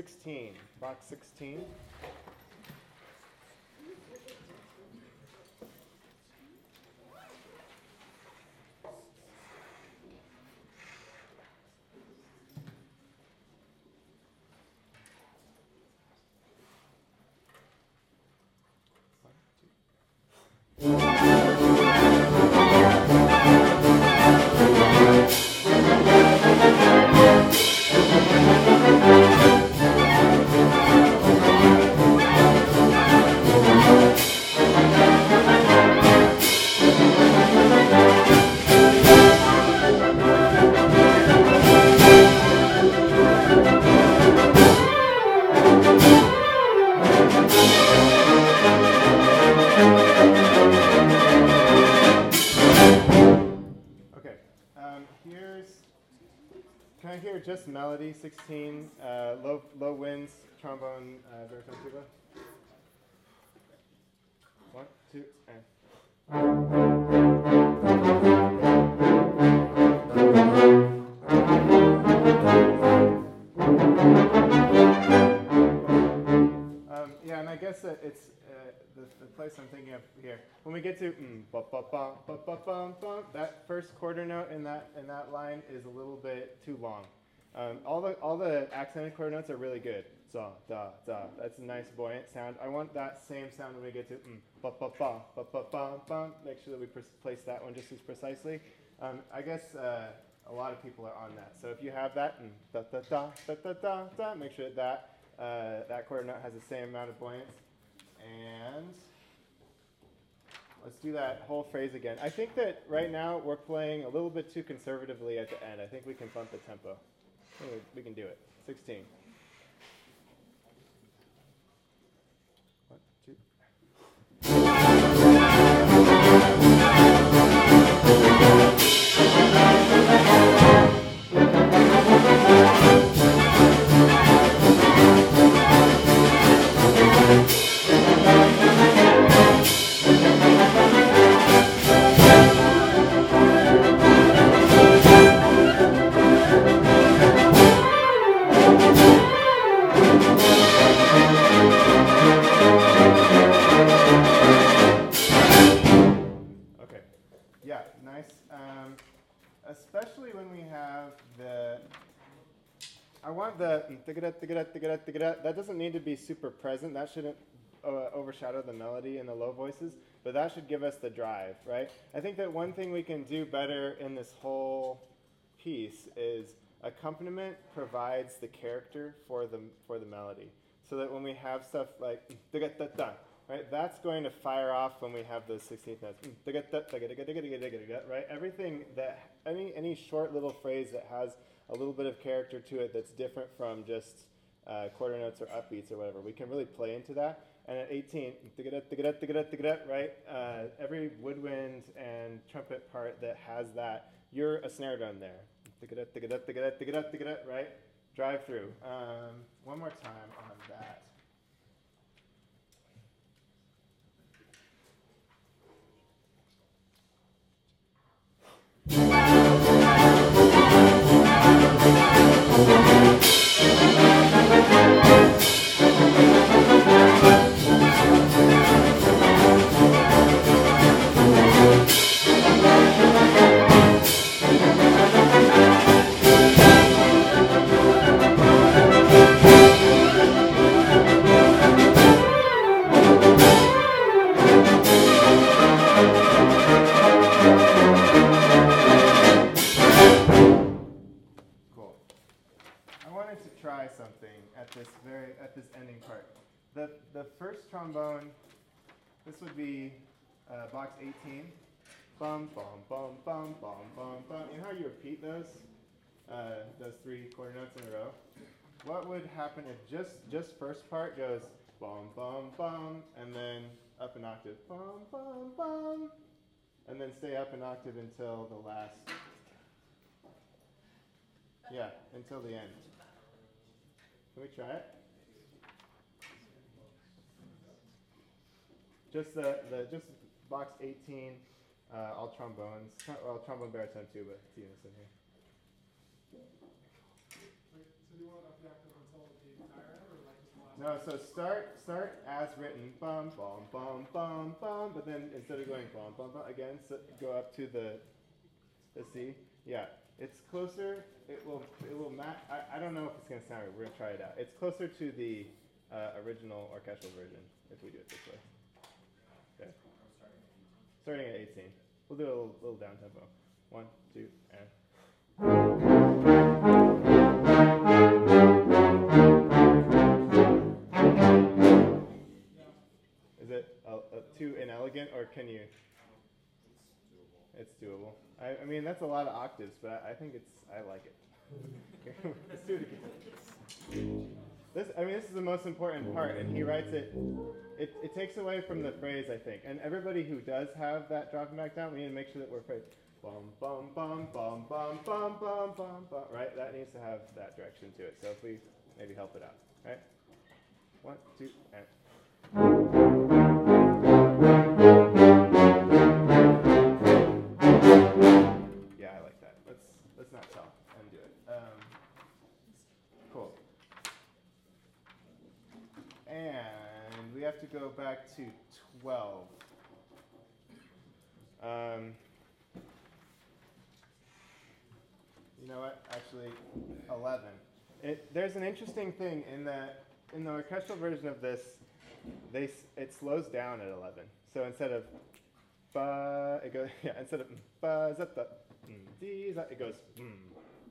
16, box 16. Low, winds, trombone, uh, baritone tuba? One, two, and. Um, yeah, and I guess that it's uh, the, the place I'm thinking of here. When we get to mm, that first quarter note in that in that line is a little bit too long. Um, all the all the accented quarter notes are really good. Da da da. That's a nice buoyant sound. I want that same sound when we get to mm, ba ba ba ba ba ba bum. Make sure that we place that one just as precisely. Um, I guess uh, a lot of people are on that. So if you have that mm, da da da da da da da, make sure that that uh, that quarter note has the same amount of buoyance. And let's do that whole phrase again. I think that right now we're playing a little bit too conservatively at the end. I think we can bump the tempo. We can do it. 16. That doesn't need to be super present. That shouldn't uh, overshadow the melody in the low voices, but that should give us the drive, right? I think that one thing we can do better in this whole piece is accompaniment provides the character for the for the melody, so that when we have stuff like right, that's going to fire off when we have those 16th notes, right? Everything that any any short little phrase that has a little bit of character to it that's different from just uh, quarter notes or upbeats or whatever, we can really play into that. And at 18, tigada, tigada, tigada, tigada, right? Uh, every woodwind and trumpet part that has that, you're a snare drum there. Right? Drive through. Um, one more time on that. Trombone, this would be uh, box 18. Bum bum bum bum bum bum bum. You know how you repeat those uh, those three quarter notes in a row? What would happen if just just first part goes bum bum bum and then up an octave bum bum bum and then stay up an octave until the last yeah, until the end. Can we try it? Just the, the just box 18, uh, all trombones, well, trombone, baritone too, but it's unison here. No, so start start as written, bum bum bum bum bum, but then instead of going bum bum bum again, so go up to the the C. Yeah, it's closer. It will it will match. I, I don't know if it's gonna sound right. We're gonna try it out. It's closer to the uh, original orchestral version if we do it this way. Starting at 18. We'll do a little, little down tempo. One, two, and. Is it too inelegant, or can you? It's doable. I, I mean, that's a lot of octaves, but I, I think it's. I like it. Let's do it again. This, I mean, this is the most important part, and he writes it. It, it takes away from the phrase, I think. And everybody who does have that dropping back down, we need to make sure that we're phrased. Bum bum bum bum bum bum bum bum bum. Right, that needs to have that direction to it. So if we maybe help it out, right? One, two, and. Have to go back to twelve. Um, you know what? Actually, eleven. It, there's an interesting thing in that in the orchestral version of this, they it slows down at eleven. So instead of ba, it goes yeah. Instead of ba zeta, mm, dee, za, it goes mm,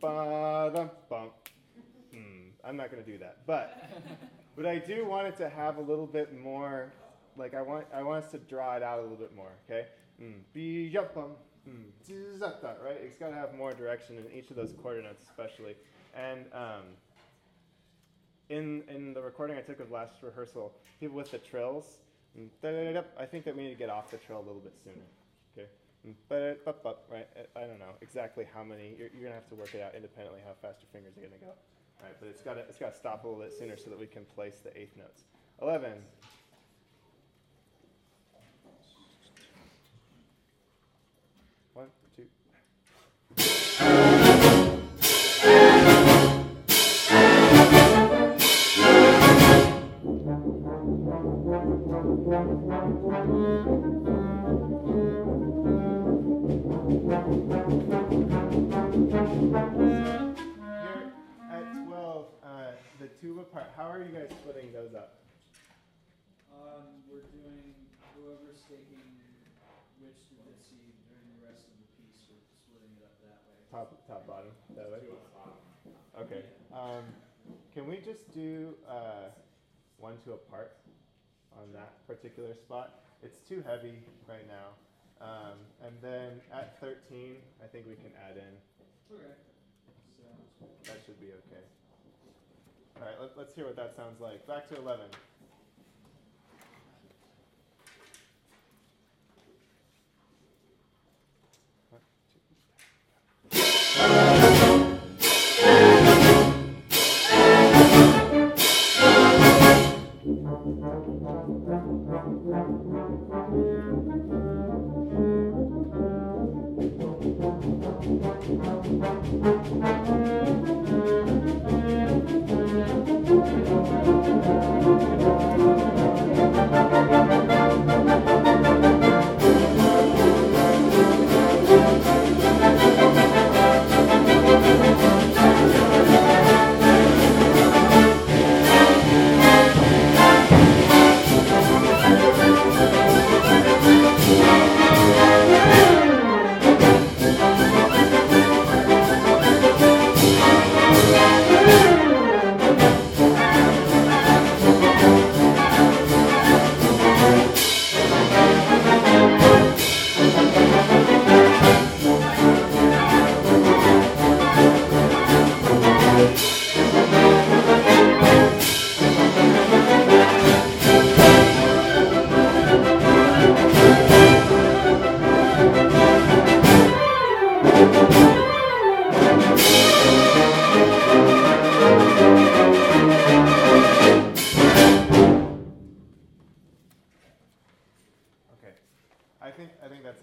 ba dum bum. Mm. I'm not gonna do that, but but I do want it to have a little bit more. Like I want I want us to draw it out a little bit more. Okay. Mm. Mm, right? It's got to have more direction in each of those quarter notes, especially. And um, in in the recording I took of last rehearsal, people with the trills, mm, I think that we need to get off the trill a little bit sooner. Okay, ba-da-da-ba-ba, right? I don't know exactly how many. You're, you're gonna have to work it out independently how fast your fingers are gonna go. Right, but it's got to it's got to stop a little bit sooner so that we can place the eighth notes. Eleven. One, two. Here 12, uh, the tuba part, how are you guys splitting those up? Um, we're doing whoever's taking which stupidity during the rest of the piece, we're splitting it up that way. Top, top, bottom, that way? Okay. Um, can we just do uh, one to a part on that particular spot? It's too heavy right now. Um, and then at 13, I think we can add in. Okay. Sounds good. That should be okay. All right, let, let's hear what that sounds like. Back to 11.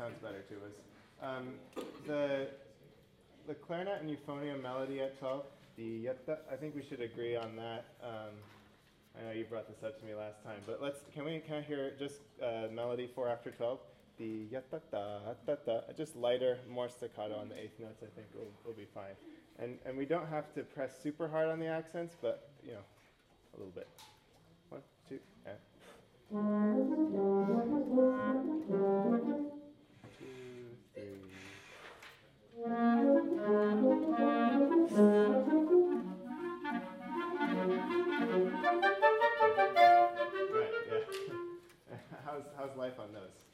Sounds better to us. Um, the the clarinet and euphonium melody at twelve, the yetta, I think we should agree on that. Um, I know you brought this up to me last time, but let's can we can I hear just uh, melody four after twelve? The ya ta ta ta ta. Just lighter, more staccato on the eighth notes. I think will will be fine. And and we don't have to press super hard on the accents, but you know, a little bit. One, two, and. How's, life on those?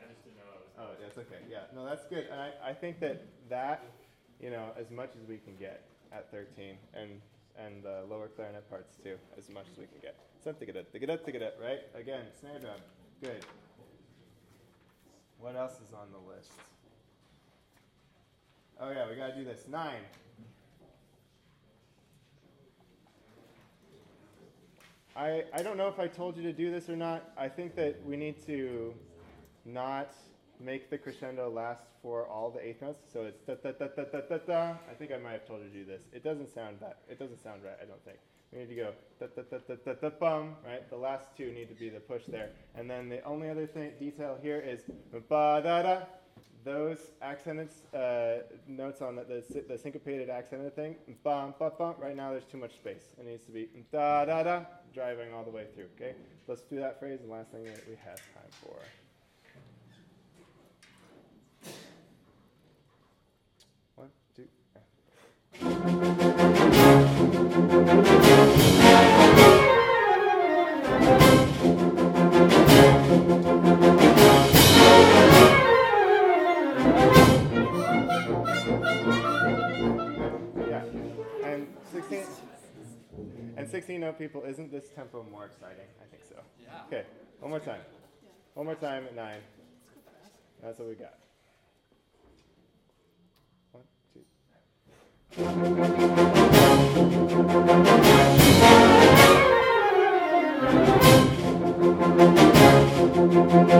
I just didn't know I was. Oh, that's okay. Yeah, no, that's good. And I, I think that that, you know, as much as we can get at 13, and and the lower clarinet parts too, as much as we can get. Something to get, to get, right? Again, snare drum. Good. What else is on the list? Oh yeah, we gotta do this. Nine. I, I don't know if I told you to do this or not. I think that we need to not make the crescendo last for all the eighth notes. So it's da da da da da da da. I think I might have told you to do this. It doesn't sound that. It doesn't sound right. I don't think. We need to go da da da da da da bum. Right. The last two need to be the push there. And then the only other thing detail here is ba da da. Those accented uh, notes on the, the, the syncopated accented thing, bum, bum, bum. Right now, there's too much space. It needs to be da da da, driving all the way through. Okay, let's do that phrase. The last thing that we have time for. One, two, Yeah, and 16 and 16 note people, isn't this tempo more exciting? I think so. Yeah. Okay, one more time. One more time at nine. That's what we got. One, two.